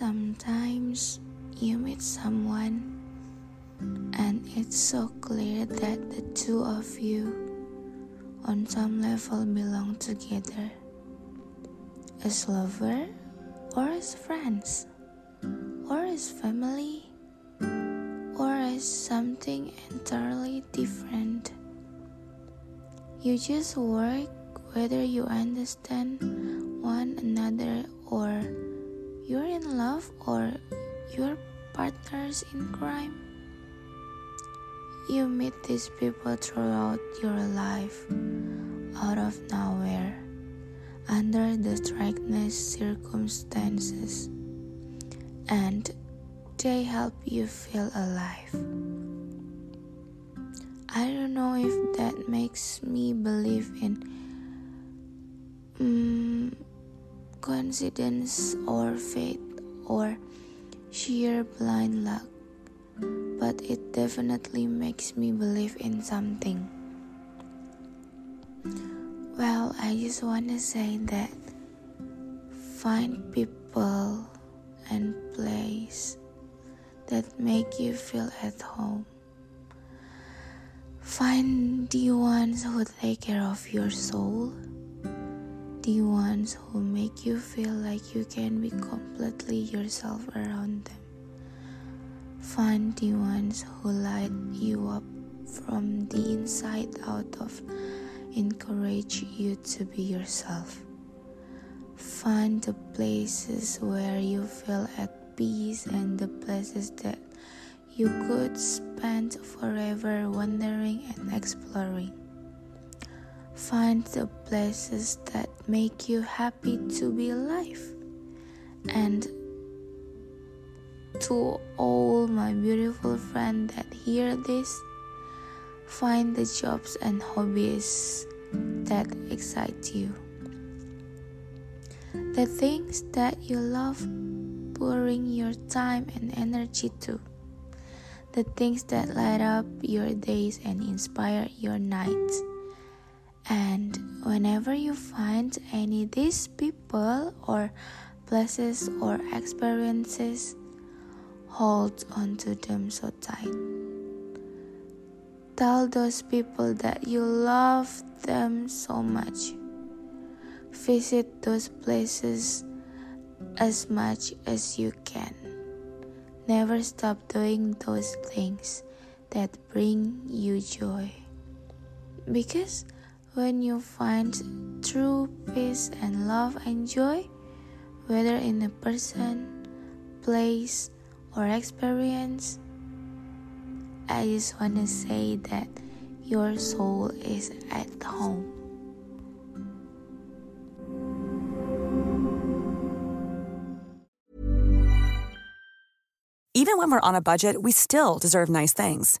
Sometimes you meet someone, and it's so clear that the two of you, on some level, belong together as lover, or as friends, or as family, or as something entirely different. You just work whether you understand one another love or you're partners in crime. You meet these people throughout your life, out of nowhere, under the strangest circumstances, and they help you feel alive. I don't know if that makes me believe in um, coincidence or fate or sheer blind luck, but it definitely makes me believe in something. Well, I just want to say that find people and place that make you feel at home. Find the ones who take care of your soul the ones who make you feel like you can be completely yourself around them. Find the ones who light you up from the inside out of encourage you to be yourself. Find the places where you feel at peace and the places that you could spend forever wandering and exploring. Find the places that make you happy to be alive. And to all my beautiful friends that hear this, find the jobs and hobbies that excite you. The things that you love pouring your time and energy to. The things that light up your days and inspire your nights. And whenever you find any these people or places or experiences, hold on to them so tight. Tell those people that you love them so much. Visit those places as much as you can. Never stop doing those things that bring you joy. Because when you find true peace and love and joy, whether in a person, place, or experience, I just want to say that your soul is at home. Even when we're on a budget, we still deserve nice things.